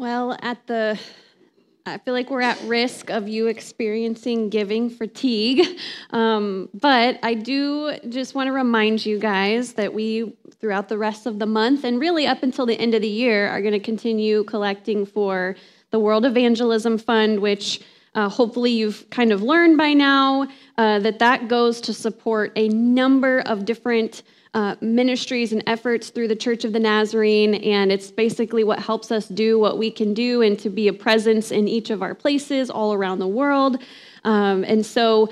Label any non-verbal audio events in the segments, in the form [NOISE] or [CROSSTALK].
Well, at the I feel like we're at risk of you experiencing giving fatigue. Um, but I do just want to remind you guys that we, throughout the rest of the month and really up until the end of the year, are going to continue collecting for the World Evangelism Fund, which uh, hopefully you've kind of learned by now uh, that that goes to support a number of different uh, ministries and efforts through the Church of the Nazarene, and it's basically what helps us do what we can do and to be a presence in each of our places all around the world. Um, and so,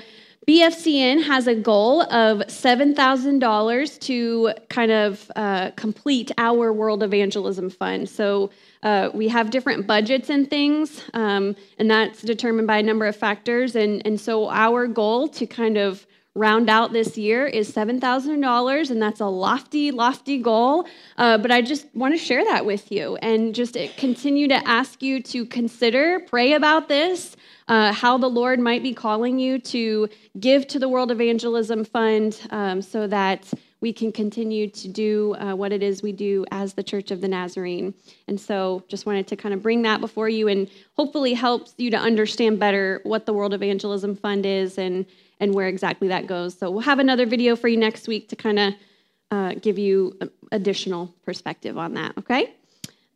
BFCN has a goal of $7,000 to kind of uh, complete our World Evangelism Fund. So uh, we have different budgets and things, um, and that's determined by a number of factors. And, and so our goal to kind of round out this year is $7,000, and that's a lofty, lofty goal. Uh, but I just want to share that with you and just continue to ask you to consider, pray about this, uh, how the Lord might be calling you to give to the World Evangelism Fund um, so that we can continue to do uh, what it is we do as the Church of the Nazarene. And so just wanted to kind of bring that before you and hopefully helps you to understand better what the World Evangelism Fund is and and where exactly that goes. So we'll have another video for you next week to kind of uh, give you additional perspective on that, okay?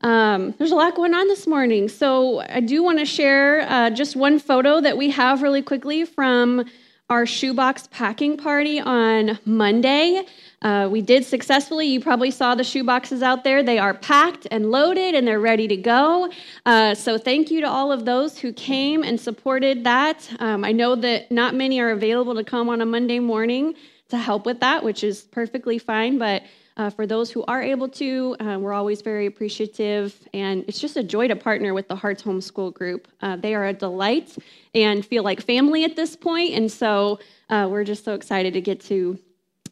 Um, there's a lot going on this morning. So I do want to share uh, just one photo that we have really quickly from our shoebox packing party on Monday. Uh, we did successfully. You probably saw the shoeboxes out there. They are packed and loaded and they're ready to go. Uh, so, thank you to all of those who came and supported that. Um, I know that not many are available to come on a Monday morning to help with that, which is perfectly fine. But uh, for those who are able to, uh, we're always very appreciative. And it's just a joy to partner with the Hearts Homeschool Group. Uh, they are a delight and feel like family at this. And so uh, we're just so excited to get to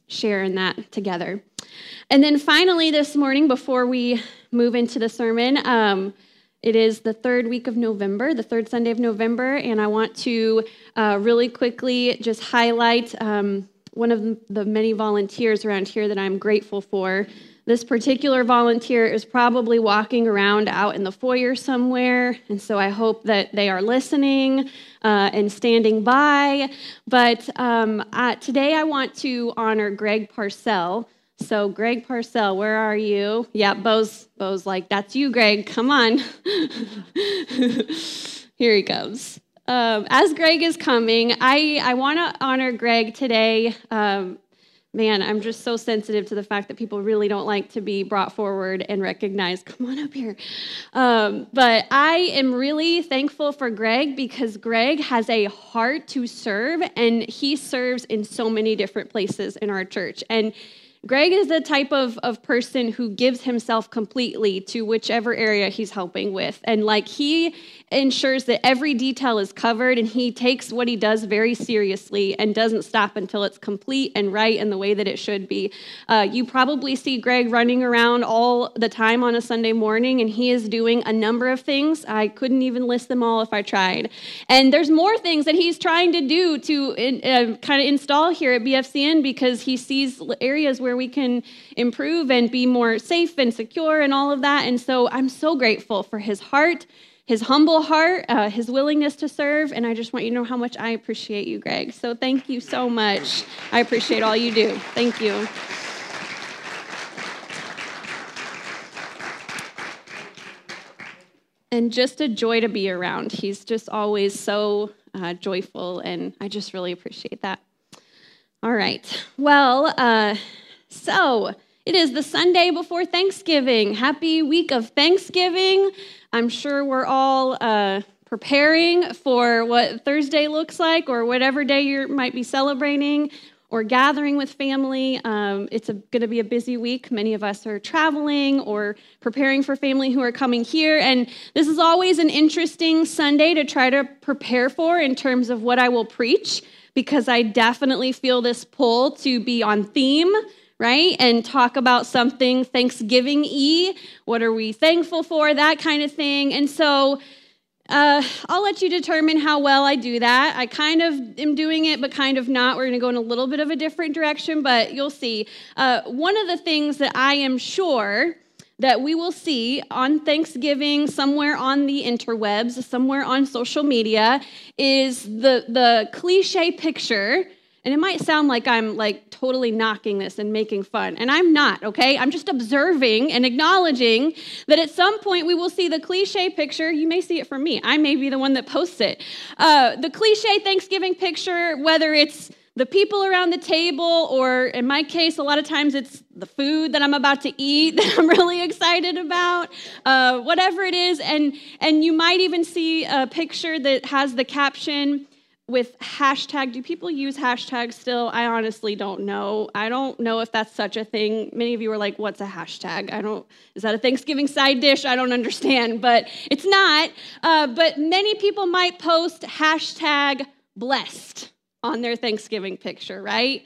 share in that together. And then finally, this morning, before we move into the sermon, um, it is the third week of November, the third Sunday of November, and I want to uh, really quickly just highlight um, one of the many volunteers around here that I'm grateful for. This particular volunteer is probably walking around out in the foyer somewhere, and so I hope that they are listening uh, and standing by. But um, uh, today I want to honor Greg Parcell. So, Greg Parcell, where are you? Yeah, Bo's, Bo's like, that's you, Greg. Come on. [LAUGHS] Here he comes. Um, as Greg is coming, I, I want to honor Greg today. Um, man, I'm just so sensitive to the fact that people really don't like to be brought forward and recognized. [LAUGHS] Come on up here. Um, but I am really thankful for Greg because Greg has a heart to serve, and he serves in so many different places in our church. And Greg is the type of, of person who gives himself completely to whichever area he's helping with. And like he ensures that every detail is covered and he takes what he does very seriously and doesn't stop until it's complete and right in the way that it should be. Uh, you probably see Greg running around all the time on a Sunday morning and he is doing a number of things. I couldn't even list them all if I tried. And there's more things that he's trying to do to uh, kind of install here at BFCN because he sees areas where we can improve and be more safe and secure and all of that. And so I'm so grateful for his heart his humble heart, uh, his willingness to serve, and I just want you to know how much I appreciate you, Greg. So thank you so much. I appreciate all you do. Thank you. And just a joy to be around. He's just always so uh, joyful, and I just really appreciate that. All right. Well, uh, so it is the Sunday before Thanksgiving. Happy week of Thanksgiving. I'm sure we're all uh, preparing for what Thursday looks like or whatever day you might be celebrating or gathering with family. Um, it's going to be a busy week. Many of us are traveling or preparing for family who are coming here. And this is always an interesting Sunday to try to prepare for in terms of what I will preach, because I definitely feel this pull to be on theme right? And talk about something Thanksgiving y. What are we thankful for? That kind of thing. And so uh, I'll let you determine how well I do that. I kind of am doing it, but kind of not. We're going to go in a little bit of a different direction, but you'll see. Uh, one of the things that I am sure that we will see on Thanksgiving, somewhere on the interwebs, somewhere on social media, is the, the cliche picture. And it might sound like I'm like totally knocking this and making fun. And I'm not, okay? I'm just observing and acknowledging that at some point we will see the cliche picture. You may see it from me. I may be the one that posts it. Uh, the cliche Thanksgiving picture, whether it's the people around the table, or in my case, a lot of times it's the food that I'm about to eat [LAUGHS] that I'm really excited about, uh, whatever it is. And, and you might even see a picture that has the caption with hashtag. Do people use hashtags still? I honestly don't know. I don't know if that's such a thing. Many of you are like, what's a hashtag? I don't, is that a Thanksgiving side dish? I don't understand, but it's not. Uh, but many people might post hashtag blessed on their Thanksgiving picture, right?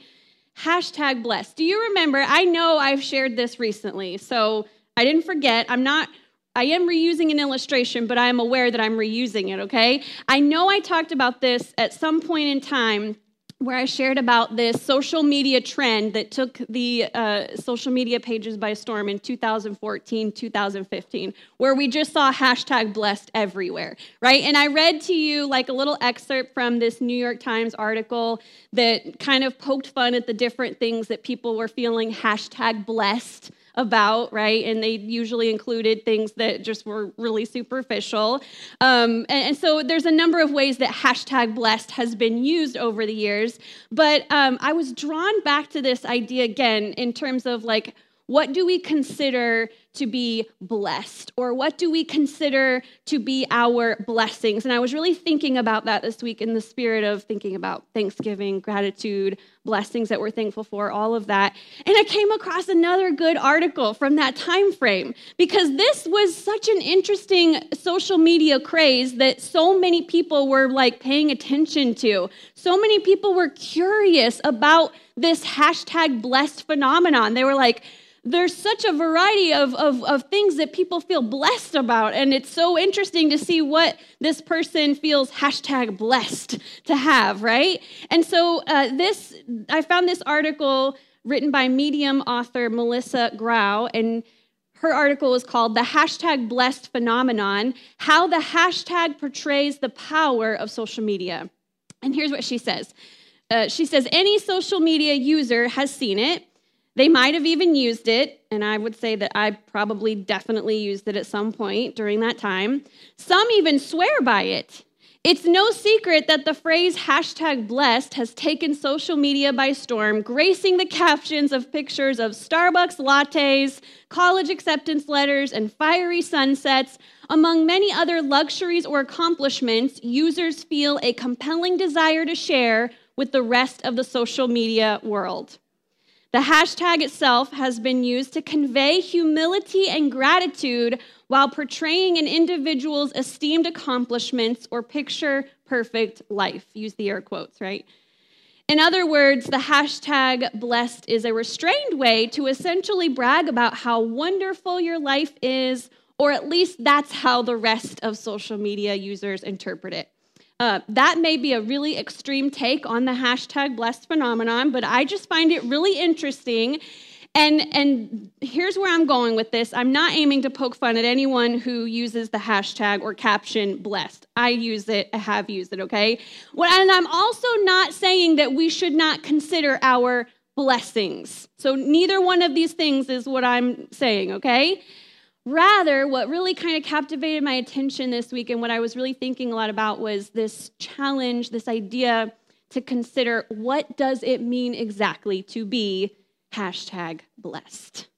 Hashtag blessed. Do you remember? I know I've shared this recently, so I didn't forget. I'm not, I am reusing an illustration, but I am aware that I'm reusing it, okay? I know I talked about this at some point in time where I shared about this social media trend that took the uh, social media pages by storm in 2014, 2015, where we just saw hashtag blessed everywhere, right? And I read to you like a little excerpt from this New York Times article that kind of poked fun at the different things that people were feeling hashtag blessed about, right? And they usually included things that just were really superficial. Um, and, and, so there's a number of ways that hashtag blessed has been used over the years. But um, I was drawn back to this idea again in terms of like, what do we consider to be blessed? Or what do we consider to be our blessings? And I was really thinking about that this week in the spirit of thinking about Thanksgiving, gratitude, blessings that we're thankful for, all of that. And I came across another good article from that time frame because this was such an interesting social media craze that so many people were like paying attention to. So many people were curious about this hashtag blessed phenomenon. They were like, there's such a variety of, of, of, things that people feel blessed about. And it's so interesting to see what this person feels hashtag blessed to have, right? And so uh, this, I found this article written by Medium author Melissa Grau, and her article was called The Hashtag Blessed Phenomenon How the Hashtag Portrays the Power of Social Media. And here's what she says. Uh, she says, Any social media user has seen it. They might have even used it, and I would say that I probably definitely used it at some point during that time. Some even swear by it. It's no secret that the phrase hashtag blessed has taken social media by storm, gracing the captions of pictures of Starbucks lattes, college acceptance letters, and fiery sunsets. Among many other luxuries or accomplishments, users feel a compelling desire to share with the rest of the social media world. The hashtag itself has been used to convey humility and gratitude while portraying an individual's esteemed accomplishments or picture perfect life. Use the air quotes, right? In other words, the hashtag blessed is a restrained way to essentially brag about how wonderful your life is, or at least that's how the rest of social media users interpret it. Uh, that may be a really extreme take on the hashtag blessed phenomenon, but I just find it really interesting. And, and here's where I'm going with this. I'm not aiming to poke fun at anyone who uses the hashtag or caption blessed. I use it, I have used it, okay? Well, and I'm also not saying that we should not consider our blessings. So neither one of these things is what I'm saying, okay? Rather, what really kind of captivated my attention this week and what I was really thinking a lot about was this challenge, this idea to consider what does it mean exactly to be hashtag blessed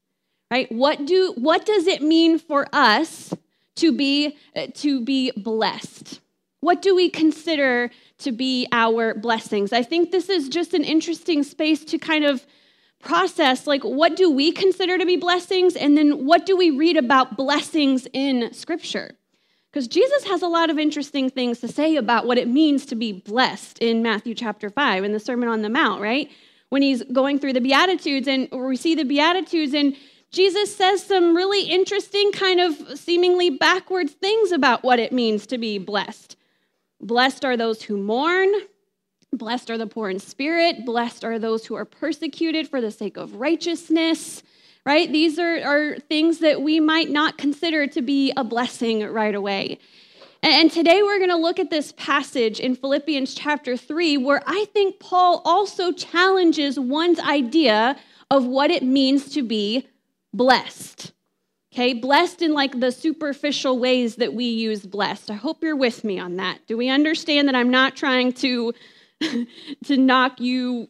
right? What do what does it mean for us to be uh, to be blessed? What do we consider to be our blessings? I think this is just an interesting space to kind of process like what do we consider to be blessings and then what do we read about blessings in scripture? Because jesus has a lot of interesting things to say about what it means to be blessed in matthew chapter 5 in the sermon on the mount right? When he's going through the beatitudes and we see the beatitudes and jesus says some really interesting kind of seemingly backwards things about what it means to be blessed. Blessed are those who mourn Blessed are the poor in spirit. Blessed are those who are persecuted for the sake of righteousness. right? These are, are things that we might not consider to be a blessing right away. And today we're going to look at this passage in Philippians chapter 3, where I think Paul also challenges one's idea of what it means to be blessed. Okay, blessed in like the superficial ways that we use blessed. I hope you're with me on that. Do we understand that I'm not trying to [LAUGHS] to knock you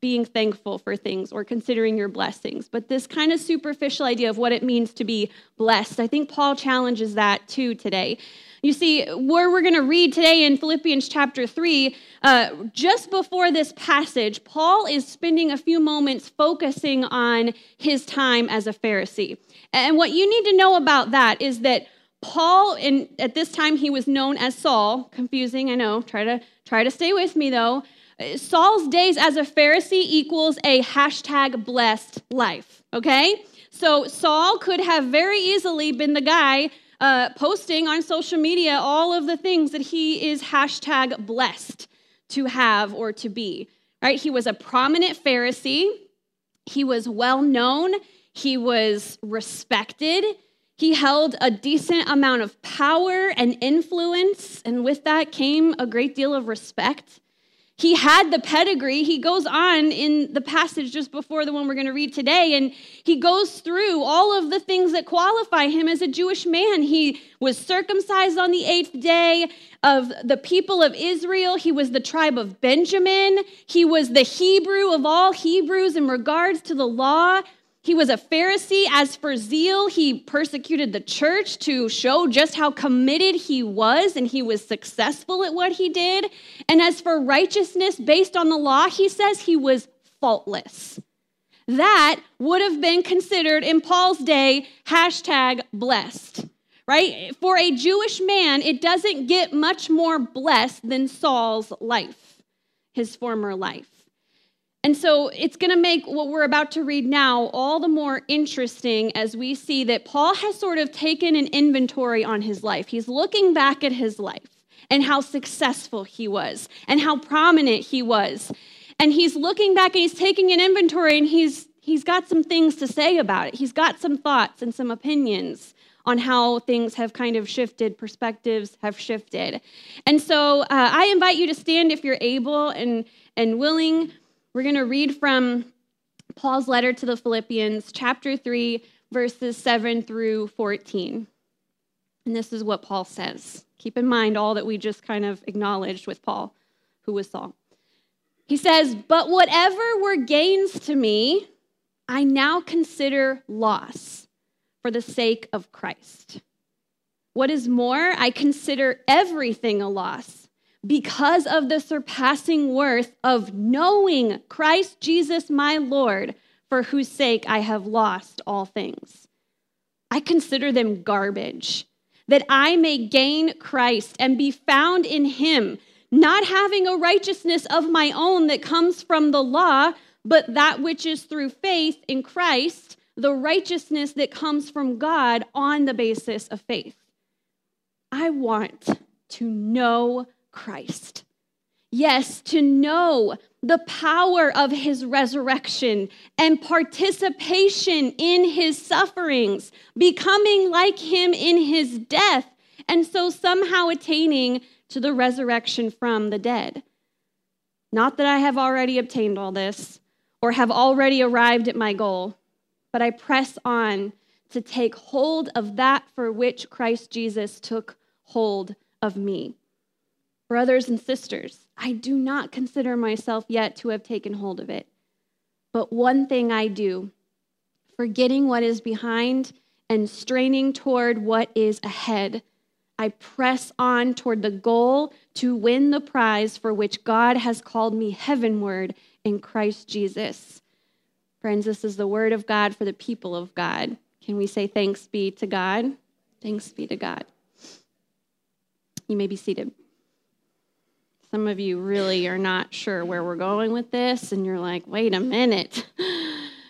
being thankful for things or considering your blessings, but this kind of superficial idea of what it means to be blessed. I think Paul challenges that too today. You see, where we're going to read today in Philippians chapter 3, uh, just before this passage, Paul is spending a few moments focusing on his time as a Pharisee. And what you need to know about that is that Paul, in, at this time, he was known as Saul. Confusing, I know. Try to try to stay with me though. Saul's days as a Pharisee equals a hashtag blessed life. Okay, so Saul could have very easily been the guy uh, posting on social media all of the things that he is hashtag blessed to have or to be. Right? He was a prominent Pharisee. He was well known. He was respected. He held a decent amount of power and influence, and with that came a great deal of respect. He had the pedigree. He goes on in the passage just before the one we're going to read today, and he goes through all of the things that qualify him as a Jewish man. He was circumcised on the eighth day of the people of Israel. He was the tribe of Benjamin. He was the Hebrew of all Hebrews in regards to the law. He was a Pharisee. As for zeal, he persecuted the church to show just how committed he was, and he was successful at what he did. And as for righteousness based on the law, he says he was faultless. That would have been considered in Paul's day hashtag blessed, right? For a Jewish man, it doesn't get much more blessed than Saul's life, his former life. And so it's going to make what we're about to read now all the more interesting as we see that Paul has sort of taken an inventory on his life. He's looking back at his life and how successful he was and how prominent he was. And he's looking back and he's taking an inventory and he's he's got some things to say about it. He's got some thoughts and some opinions on how things have kind of shifted, perspectives have shifted. And so uh, I invite you to stand if you're able and and willing. We're going to read from Paul's letter to the Philippians, chapter 3, verses 7 through 14. And this is what Paul says. Keep in mind all that we just kind of acknowledged with Paul, who was Saul. He says, But whatever were gains to me, I now consider loss for the sake of Christ. What is more, I consider everything a loss because of the surpassing worth of knowing Christ Jesus my Lord, for whose sake I have lost all things. I consider them garbage, that I may gain Christ and be found in him, not having a righteousness of my own that comes from the law, but that which is through faith in Christ, the righteousness that comes from God on the basis of faith. I want to know Christ. Yes, to know the power of his resurrection and participation in his sufferings, becoming like him in his death, and so somehow attaining to the resurrection from the dead. Not that I have already obtained all this or have already arrived at my goal, but I press on to take hold of that for which Christ Jesus took hold of me. Brothers and sisters, I do not consider myself yet to have taken hold of it. But one thing I do, forgetting what is behind and straining toward what is ahead, I press on toward the goal to win the prize for which God has called me heavenward in Christ Jesus. Friends, this is the word of God for the people of God. Can we say thanks be to God? Thanks be to God. You may be seated. Some of you really are not sure where we're going with this, and you're like, wait a minute. [LAUGHS]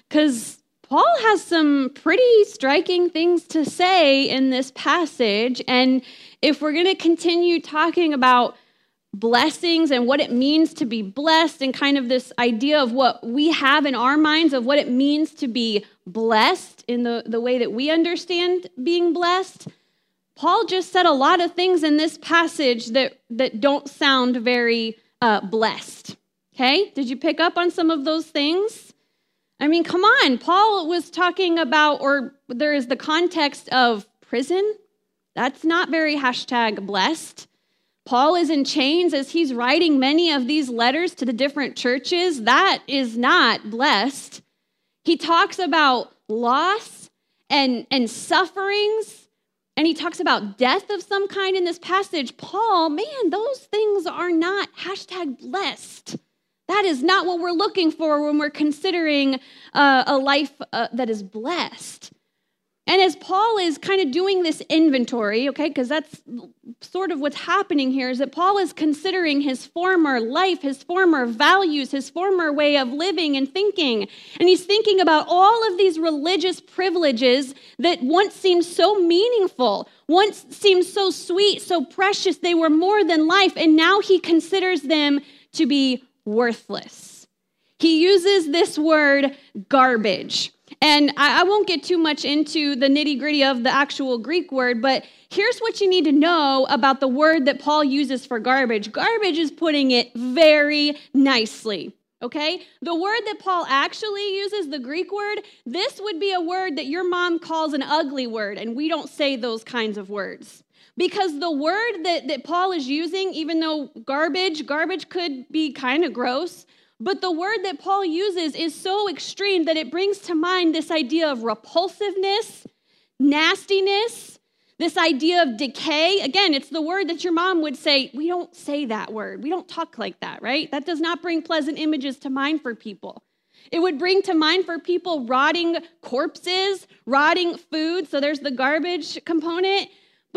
Because Paul has some pretty striking things to say in this passage. And if we're going to continue talking about blessings and what it means to be blessed, and kind of this idea of what we have in our minds of what it means to be blessed in the, the way that we understand being blessed, Paul just said a lot of things in this passage that, that don't sound very uh, blessed. Okay? Did you pick up on some of those things? I mean, come on. Paul was talking about, or there is the context of prison. That's not very hashtag blessed. Paul is in chains as he's writing many of these letters to the different churches. That is not blessed. He talks about loss and, and sufferings and he talks about death of some kind in this passage, Paul, man, those things are not hashtag blessed. That is not what we're looking for when we're considering uh, a life uh, that is blessed. And as Paul is kind of doing this inventory, okay, because that's sort of what's happening here, is that Paul is considering his former life, his former values, his former way of living and thinking. And he's thinking about all of these religious privileges that once seemed so meaningful, once seemed so sweet, so precious, they were more than life, and now he considers them to be worthless. He uses this word garbage. And I, I won't get too much into the nitty gritty of the actual Greek word, but here's what you need to know about the word that Paul uses for garbage. Garbage is putting it very nicely. Okay? The word that Paul actually uses, the Greek word, this would be a word that your mom calls an ugly word, and we don't say those kinds of words. Because the word that, that Paul is using, even though garbage, garbage could be kind of gross, but the word that Paul uses is so extreme that it brings to mind this idea of repulsiveness, nastiness, this idea of decay. Again, it's the word that your mom would say, we don't say that word. We don't talk like that, right? That does not bring pleasant images to mind for people. It would bring to mind for people rotting corpses, rotting food. So there's the garbage component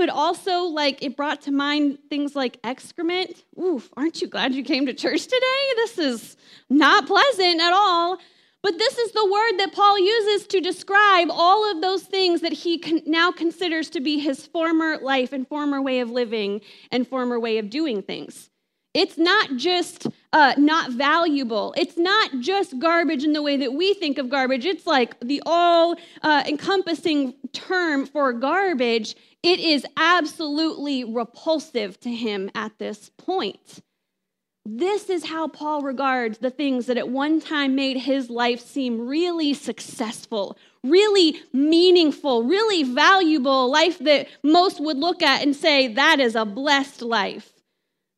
but also like it brought to mind things like excrement. Oof, aren't you glad you came to church today? This is not pleasant at all. But this is the word that Paul uses to describe all of those things that he con- now considers to be his former life and former way of living and former way of doing things. It's not just uh, not valuable. It's not just garbage in the way that we think of garbage. It's like the all uh, encompassing term for garbage. It is absolutely repulsive to him at this point. This is how Paul regards the things that at one time made his life seem really successful, really meaningful, really valuable, life that most would look at and say, that is a blessed life.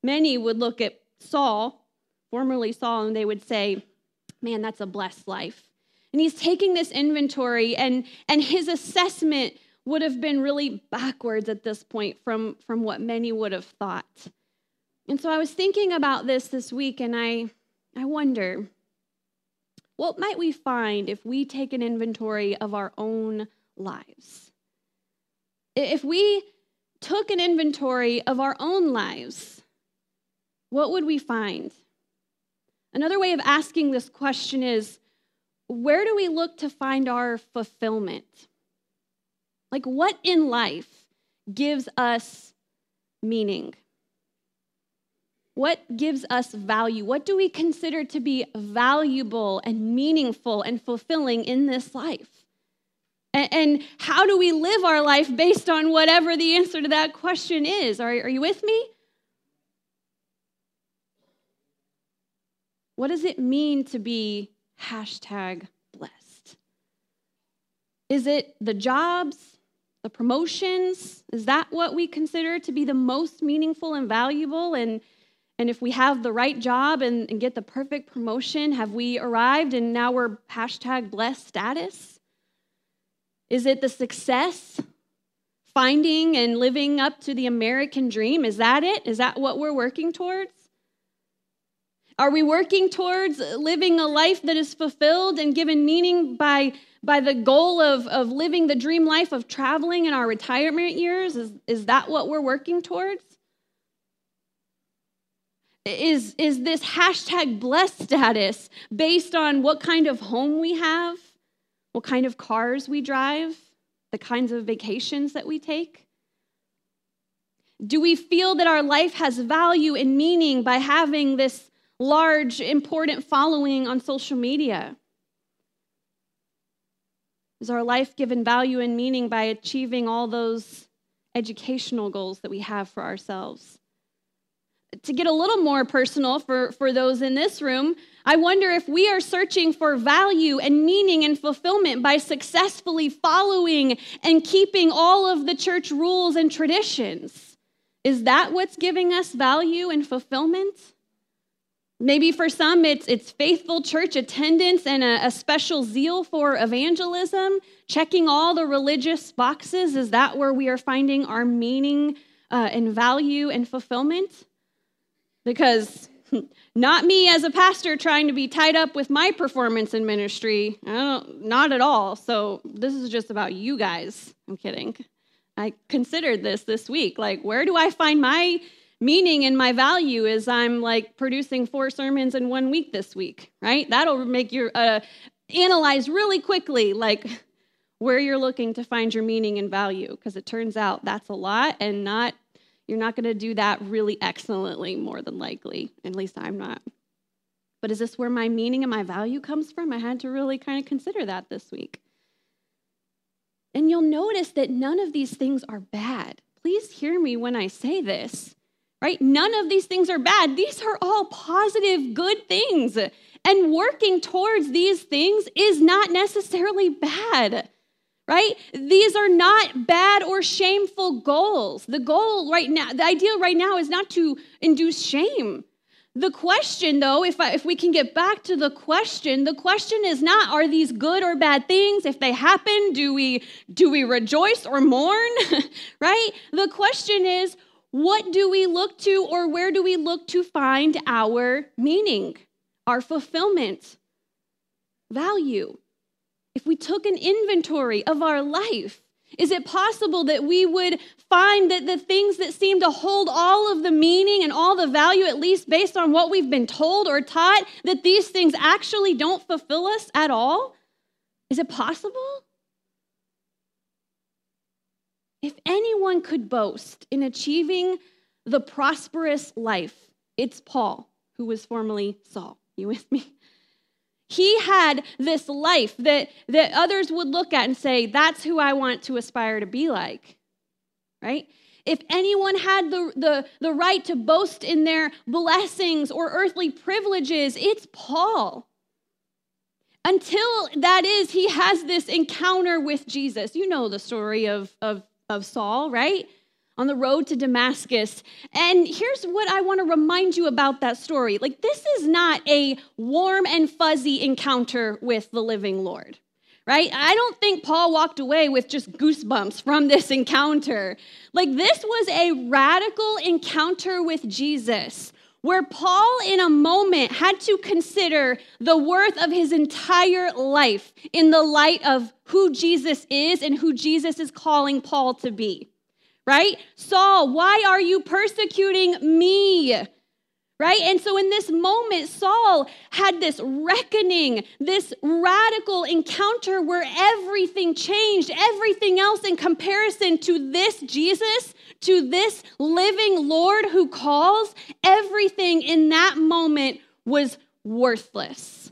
Many would look at Saul, formerly Saul, and they would say, man, that's a blessed life. And he's taking this inventory, and, and his assessment would have been really backwards at this point from, from what many would have thought. And so I was thinking about this this week, and I, I wonder what might we find if we take an inventory of our own lives? If we took an inventory of our own lives, what would we find? Another way of asking this question is where do we look to find our fulfillment? Like, what in life gives us meaning? What gives us value? What do we consider to be valuable and meaningful and fulfilling in this life? And, how do we live our life based on whatever the answer to that question is? Are, are you with me? What does it mean to be hashtag blessed? Is it the jobs? the promotions? Is that what we consider to be the most meaningful and valuable? And and if we have the right job and, and get the perfect promotion have we arrived and now we're hashtag blessed status? Is it the success finding and living up to the american dream? Is that it? Is that what we're working towards are we working towards living a life that is fulfilled and given meaning by by the goal of, of living the dream life of traveling in our retirement years? Is, is that what we're working towards? Is, is this hashtag blessed status based on what kind of home we have, what kind of cars we drive, the kinds of vacations that we take? Do we feel that our life has value and meaning by having this large, important following on social media? Is our life given value and meaning by achieving all those educational goals that we have for ourselves? To get a little more personal for, for those in this room, I wonder if we are searching for value and meaning and fulfillment by successfully following and keeping all of the church rules and traditions. Is that what's giving us value and fulfillment? Maybe for some, it's, it's faithful church attendance and a, a special zeal for evangelism, checking all the religious boxes. Is that where we are finding our meaning uh, and value and fulfillment? Because [LAUGHS] not me as a pastor trying to be tied up with my performance in ministry. not at all. So this is just about you guys. I'm kidding. I considered this this week. Like, where do I find my meaning and my value is I'm like producing four sermons in one week this week, right? That'll make you uh, analyze really quickly, like where you're looking to find your meaning and value, because it turns out that's a lot and not, you're not going to do that really excellently, more than likely. At least I'm not. But is this where my meaning and my value comes from? I had to really kind of consider that this week. And you'll notice that none of these things are bad. Please hear me when I say this right? None of these things are bad. These are all positive, good things. And working towards these things is not necessarily bad, right? These are not bad or shameful goals. The goal right now, the ideal right now is not to induce shame. The question, though, if, I, if we can get back to the question, the question is not are these good or bad things? If they happen, do we do we rejoice or mourn? [LAUGHS] right? The question is what do we look to or where do we look to find our meaning, our fulfillment, value? If we took an inventory of our life, is it possible that we would find that the things that seem to hold all of the meaning and all the value, at least based on what we've been told or taught, that these things actually don't fulfill us at all? Is it possible? If anyone could boast in achieving the prosperous life, it's Paul, who was formerly Saul. You with me? He had this life that, that others would look at and say, that's who I want to aspire to be like, right? If anyone had the, the, the right to boast in their blessings or earthly privileges, it's Paul. Until that is, he has this encounter with Jesus. You know the story of, of of Saul, right? On the road to Damascus. And here's what I want to remind you about that story. Like, this is not a warm and fuzzy encounter with the living Lord, right? I don't think Paul walked away with just goosebumps from this [LAUGHS] encounter. Like, this was a radical encounter with Jesus where Paul, in a moment, had to consider the worth of his entire life in the light of who Jesus is and who Jesus is calling Paul to be. Right? Saul, why are you persecuting me? Right? And so in this moment, Saul had this reckoning, this radical encounter where everything changed, everything else in comparison to this Jesus to this living Lord who calls, everything in that moment was worthless.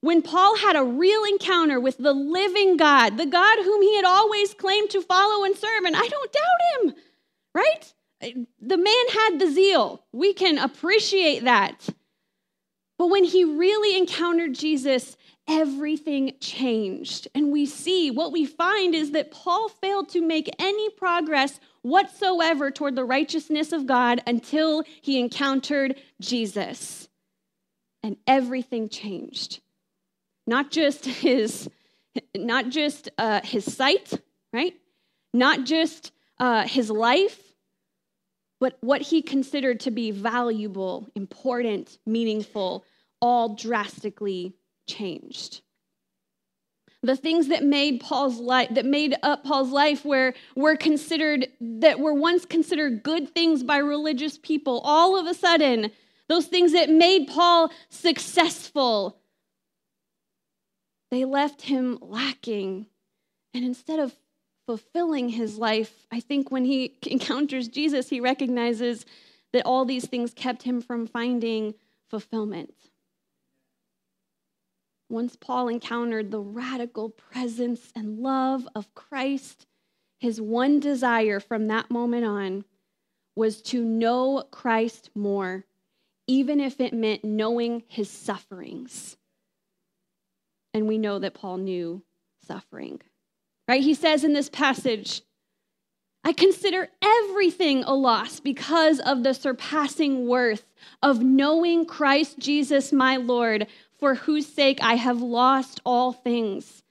When Paul had a real encounter with the living God, the God whom he had always claimed to follow and serve, and I don't doubt him, right? The man had the zeal. We can appreciate that. But when he really encountered Jesus, everything changed. And we see what we find is that Paul failed to make any progress whatsoever toward the righteousness of God until he encountered Jesus. And everything changed. Not just his, not just uh, his sight, right? Not just uh, his life, but what he considered to be valuable, important, meaningful, all drastically changed. The things that made Paul's life that made up Paul's life where were considered that were once considered good things by religious people all of a sudden those things that made Paul successful they left him lacking. And instead of fulfilling his life. I think when he [LAUGHS] encounters Jesus, he recognizes that all these things kept him from finding fulfillment. Once Paul encountered the radical presence and love of Christ, his one desire from that moment on was to know Christ more, even if it meant knowing his sufferings. And we know that Paul knew suffering. Right? He says in this passage, I consider everything a loss because of the surpassing worth of knowing Christ Jesus my Lord, for whose sake I have lost all things.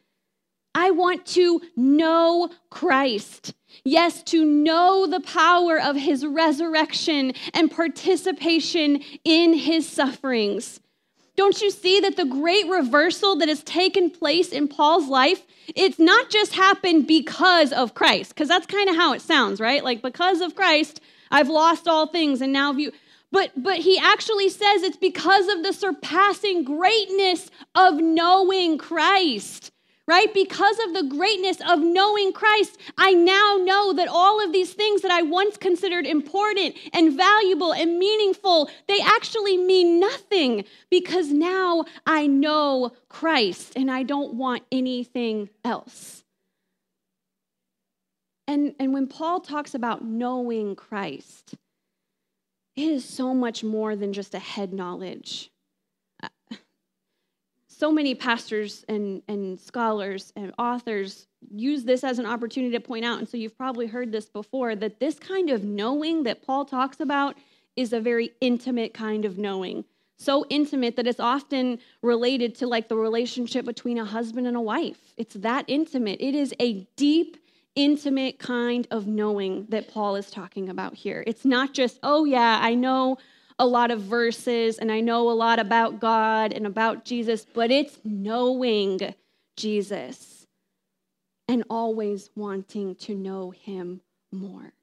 I want to know Christ. Yes, to know the power of his resurrection and participation in his sufferings. Don't you see that the great reversal that has taken place in Paul's life, it's not just happened because of Christ, because that's kind of how it sounds, right? Like because of Christ, I've lost all things and now view but but he actually says it's because of the surpassing greatness of knowing Christ right? Because of the greatness of knowing Christ, I now know that all of these things that I once considered important and valuable and meaningful, they actually mean nothing because now I know Christ and I don't want anything else. And, and when Paul talks about knowing Christ, it is so much more than just a head knowledge so many pastors and, and scholars and authors use this as an opportunity to point out, and so you've probably heard this before, that this kind of knowing that Paul talks about is a very intimate kind of knowing. So intimate that it's often related to like the relationship between a husband and a wife. It's that intimate. It is a deep, intimate kind of knowing that Paul is talking about here. It's not just, oh, yeah, I know a lot of verses and I know a lot about God and about Jesus, but it's knowing Jesus and always wanting to know him more.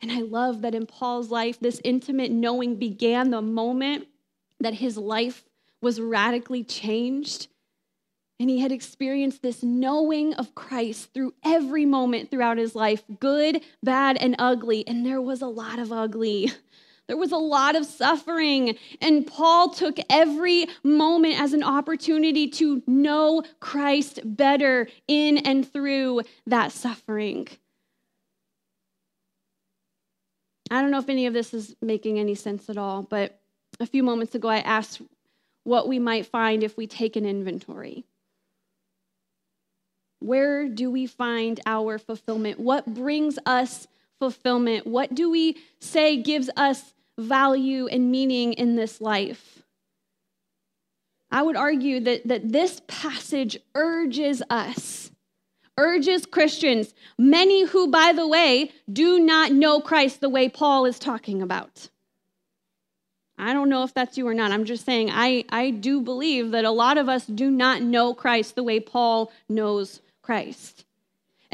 And I love that in Paul's life, this intimate knowing began the moment that his life was radically changed. And he had experienced this knowing of Christ through every moment throughout his life good, bad, and ugly. And there was a lot of ugly. There was a lot of suffering, and Paul took every moment as an opportunity to know Christ better in and through that suffering. I don't know if any of this is making any sense at all, but a few moments ago I asked what we might find if we take an inventory. Where do we find our fulfillment? What brings us fulfillment? What do we say gives us value and meaning in this life? I would argue that, that this passage urges us, urges Christians, many who, by the way, do not know Christ the way Paul is talking about. I don't know if that's you or not. I'm just saying, I, I do believe that a lot of us do not know Christ the way Paul knows Christ.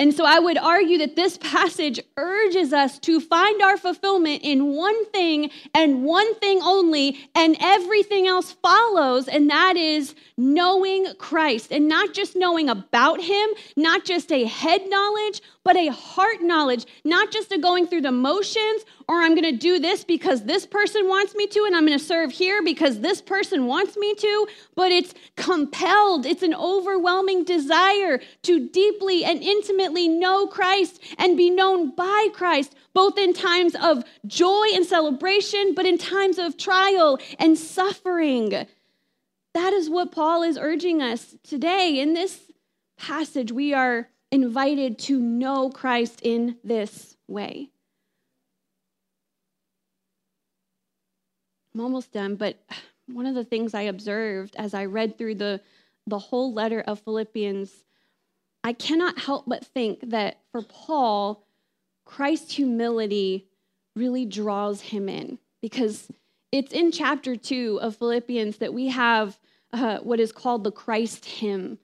And so I would argue that this passage urges us to find our fulfillment in one thing and one thing only, and everything else follows, and that is knowing Christ. And not just knowing about Him, not just a head knowledge, but a heart knowledge, not just a going through the motions or I'm going to do this because this person wants me to, and I'm going to serve here because this person wants me to, but it's compelled. It's an overwhelming desire to deeply and intimately know Christ and be known by Christ, both in times of joy and celebration, but in times of trial and suffering. That is what Paul is urging us today. In this passage, we are invited to know Christ in this way. I'm almost done, but one of the things I observed as I read through the, the whole letter of Philippians, I cannot help but think that for Paul, Christ's humility really draws him in because it's in chapter two of Philippians that we have uh, what is called the Christ hymn.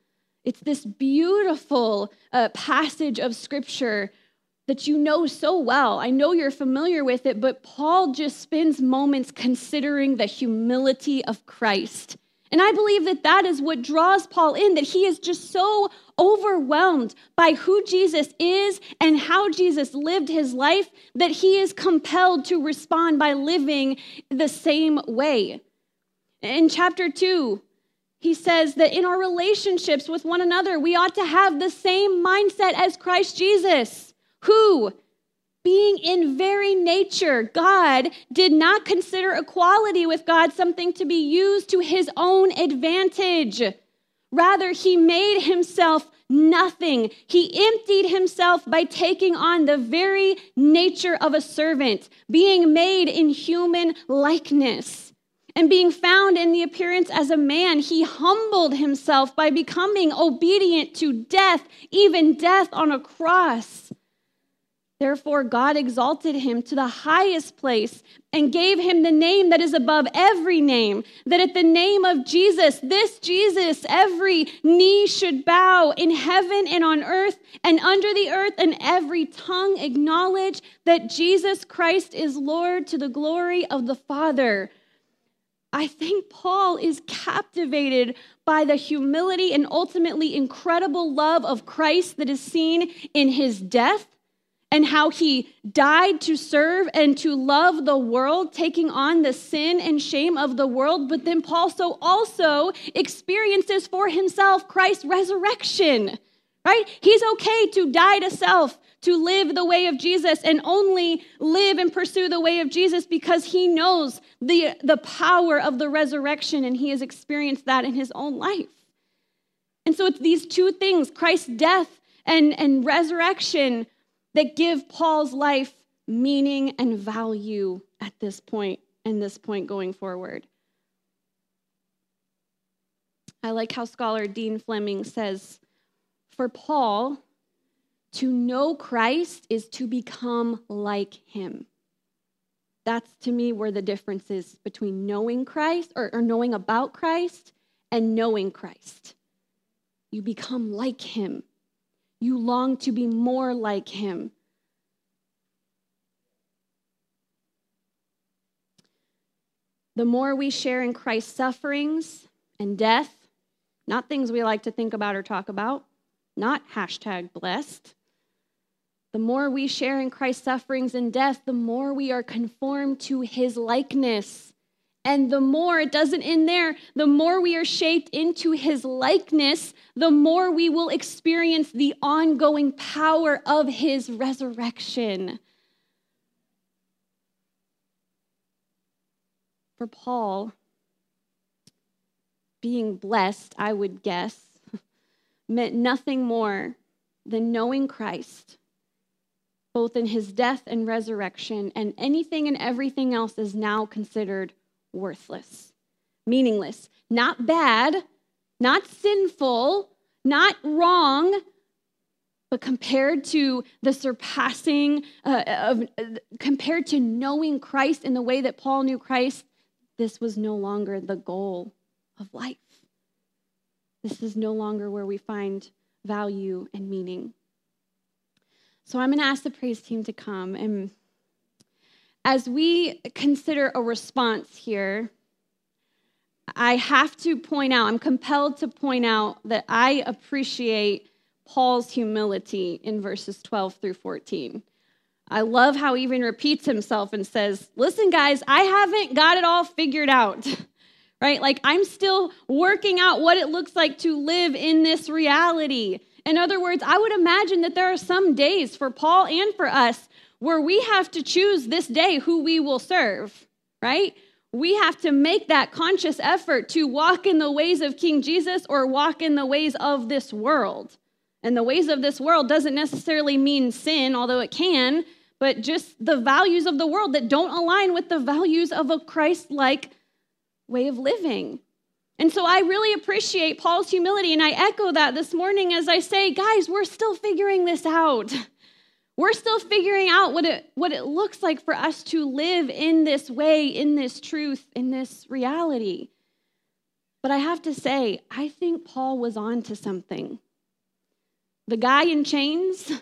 It's this beautiful uh, passage of scripture that you know so well. I know you're familiar with it, but Paul just spends moments considering the humility of Christ And I believe that that is what draws Paul in, that he is just so overwhelmed by who Jesus is and how Jesus lived his life that he is compelled to respond by living the same way. In chapter 2, he says that in our relationships with one another, we ought to have the same mindset as Christ Jesus, who, being in very nature God, did not consider equality with God something to be used to his own advantage. Rather, he made himself nothing. He emptied himself by taking on the very nature of a servant, being made in human likeness. And being found in the appearance as a man, he humbled himself by becoming obedient to death, even death on a cross. Therefore, God exalted him to the highest place and gave him the name that is above every name, that at the name of Jesus, this Jesus, every knee should bow in heaven and on earth and under the earth, and every tongue acknowledge that Jesus Christ is Lord to the glory of the Father. I think Paul is captivated by the humility and ultimately incredible love of Christ that is seen in his death and how he died to serve and to love the world, taking on the sin and shame of the world. But then Paul so also experiences for himself Christ's resurrection, right? He's okay to die to self, to live the way of Jesus and only live and pursue the way of Jesus because he knows the, the power of the resurrection and he has experienced that in his own life. And so it's these two things Christ's death and, and resurrection that give Paul's life meaning and value at this point and this point going forward. I like how scholar Dean Flemming says for Paul, to know Christ is to become like him. That's to me where the difference is between knowing Christ or, or knowing about Christ and knowing Christ. You become like him. You long to be more like him. The more we share in Christ's sufferings and death, not things we like to think about or talk about, not hashtag blessed, the more we share in Christ's sufferings and death, the more we are conformed to his likeness. And the more, it doesn't end there, the more we are shaped into his likeness, the more we will experience the ongoing power of his resurrection. For Paul, being blessed, I would guess, [LAUGHS] meant nothing more than knowing Christ both in his death and resurrection, and anything and everything else is now considered worthless, meaningless, not bad, not sinful, not wrong, but compared to the surpassing uh, of uh, compared to knowing Christ in the way that Paul knew Christ, this was no longer the goal of life. This is no longer where we find value and meaning. So I'm going to ask the praise team to come. And as we consider a response here, I have to point out, I'm compelled to point out that I appreciate Paul's humility in verses 12 through 14. I love how he even repeats himself and says, Listen, guys, I haven't got it all figured out, [LAUGHS] right? Like, I'm still working out what it looks like to live in this reality. In other words, I would imagine that there are some days for Paul and for us where we have to choose this day who we will serve, right? We have to make that conscious effort to walk in the ways of King Jesus or walk in the ways of this world. And the ways of this world doesn't necessarily mean sin, although it can, but just the values of the world that don't align with the values of a Christ like way of living. And so I really appreciate Paul's humility, and I echo that this morning as I say, guys, we're still figuring this out. [LAUGHS] We're still figuring out what it, what it looks like for us to live in this way, in this truth, in this reality. But I have to say, I think Paul was on to something. The guy in chains,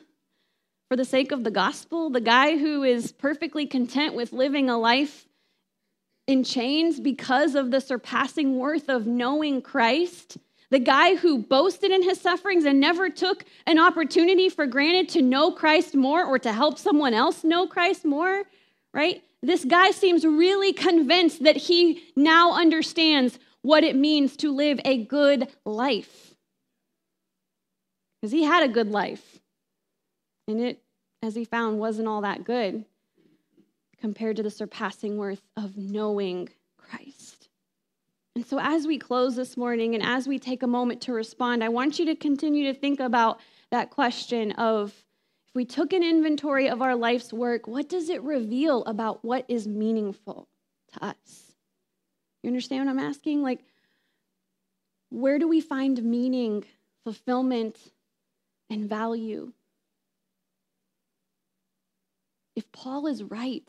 [LAUGHS] for the sake of the gospel, the guy who is perfectly content with living a life in chains because of the surpassing worth of knowing Christ. The guy who boasted in his sufferings and never took an opportunity for granted to know Christ more or to help someone else know Christ more, right? This guy seems really convinced that he now understands what it means to live a good life. Because he had a good life. And it, as he found, wasn't all that good compared to the surpassing worth of knowing Christ. And so, as we close this morning and as we take a moment to respond, I want you to continue to think about that question of if we took an inventory of our life's work, what does it reveal about what is meaningful to us? You understand what I'm asking? Like, where do we find meaning, fulfillment, and value? If Paul is right,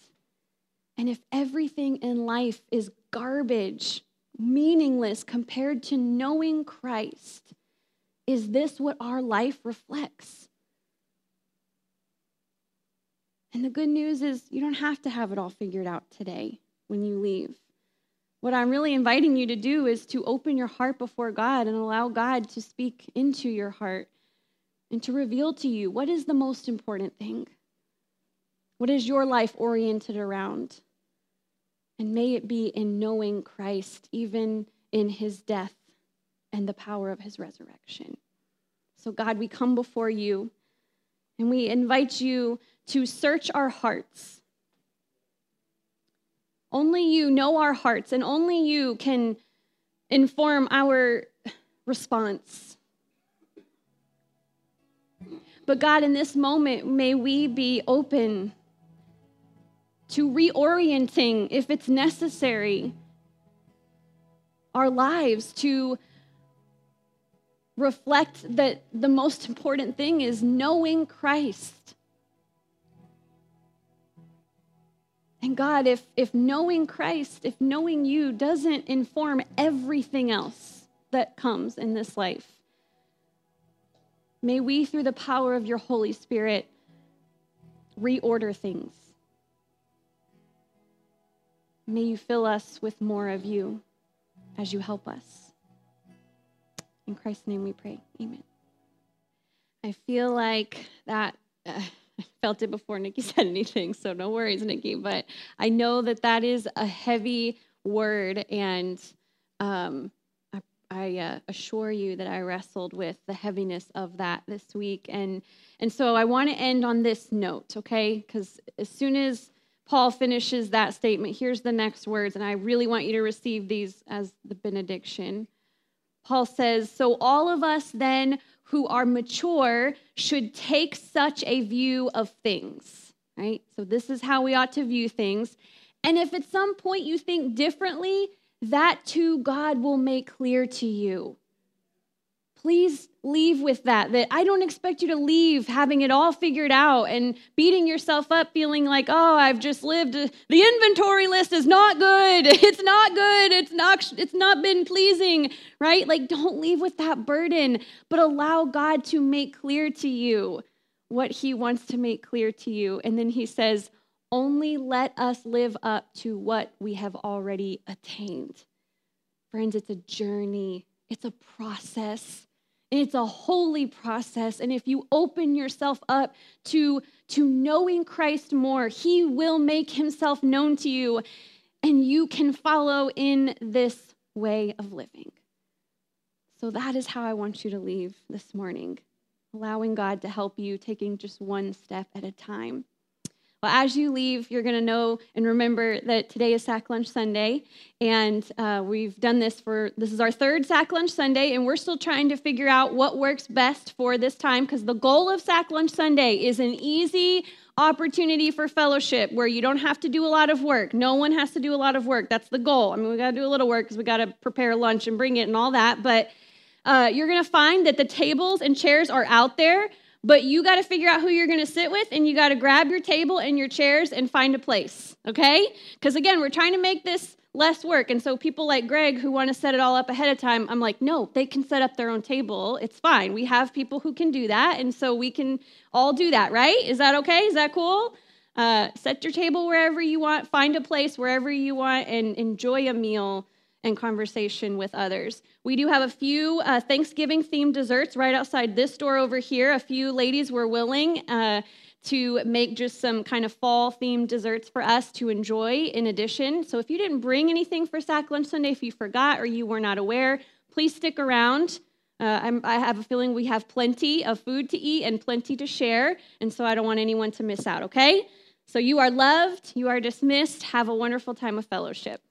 and if everything in life is garbage, meaningless compared to knowing Christ. Is this what our life reflects? And the good news is you don't have to have it all figured out today when you leave. What I'm really inviting you to do is to open your heart before God and allow God to speak into your heart and to reveal to you what is the most important thing. What is your life oriented around? And may it be in knowing Christ, even in his death and the power of his resurrection. So, God, we come before you and we invite you to search our hearts. Only you know our hearts, and only you can inform our response. But God, in this moment, may we be open to reorienting, if it's necessary, our lives to reflect that the most important thing is knowing Christ. And God, if, if knowing Christ, if knowing you doesn't inform everything else that comes in this life, may we, through the power of your Holy Spirit, reorder things May you fill us with more of you as you help us. In Christ's name we pray. Amen. I feel like that. Uh, [LAUGHS] I felt it before Nikki [LAUGHS] said anything, so no worries, Nikki. But I know that that is a heavy word, and um, I, I uh, assure you that I wrestled with the heaviness of that this week, and and so I want to end on this note, okay? Because as soon as Paul finishes that statement. Here's the next words, and I really want you to receive these as the benediction. Paul says, So all of us then who are mature should take such a view of things, right? So this is how we ought to view things. And if at some point you think differently, that too God will make clear to you please leave with that that i don't expect you to leave having it all figured out and beating yourself up feeling like oh i've just lived the inventory list is not good. [LAUGHS] It's not good. It's not it's not been pleasing right? Like don't leave with that burden but allow god to make clear to you what he wants to make clear to you. And then he says only let us live up to what we have already attained. Friends it's a journey. It's a process it's a holy process. And if you open yourself up to, to knowing Christ more, He will make Himself known to you, and you can follow in this way of living. So that is how I want you to leave this morning, allowing God to help you, taking just one step at a time. Well, as you leave, you're going to know and remember that today is Sack Lunch Sunday. And uh, we've done this for, this is our third Sack Lunch Sunday, and we're still trying to figure out what works best for this time because the goal of Sack Lunch Sunday is an easy opportunity for fellowship where you don't have to do a lot of work. No one has to do a lot of work. That's the goal. I mean, we got to do a little work because we got to prepare lunch and bring it and all that. But uh, you're going to find that the tables and chairs are out there but you got to figure out who you're going to sit with, and you got to grab your table and your chairs and find a place, okay? Because again, we're trying to make this less work. And so people like Greg who want to set it all up ahead of time, I'm like, no, they can set up their own table. It's fine. We have people who can do that. And so we can all do that, right? Is that okay? Is that cool? Uh, set your table wherever you want, find a place wherever you want, and enjoy a meal and conversation with others. We do have a few uh, Thanksgiving themed desserts right outside this door over here. A few ladies were willing uh, to make just some kind of fall themed desserts for us to enjoy in addition. So if you didn't bring anything for Sack Lunch Sunday, if you forgot or you were not aware, please stick around. Uh, i have a feeling we have plenty of food to eat and plenty to share, and so I don't want anyone to miss out, okay? So you are loved, you are dismissed. Have a wonderful time of fellowship.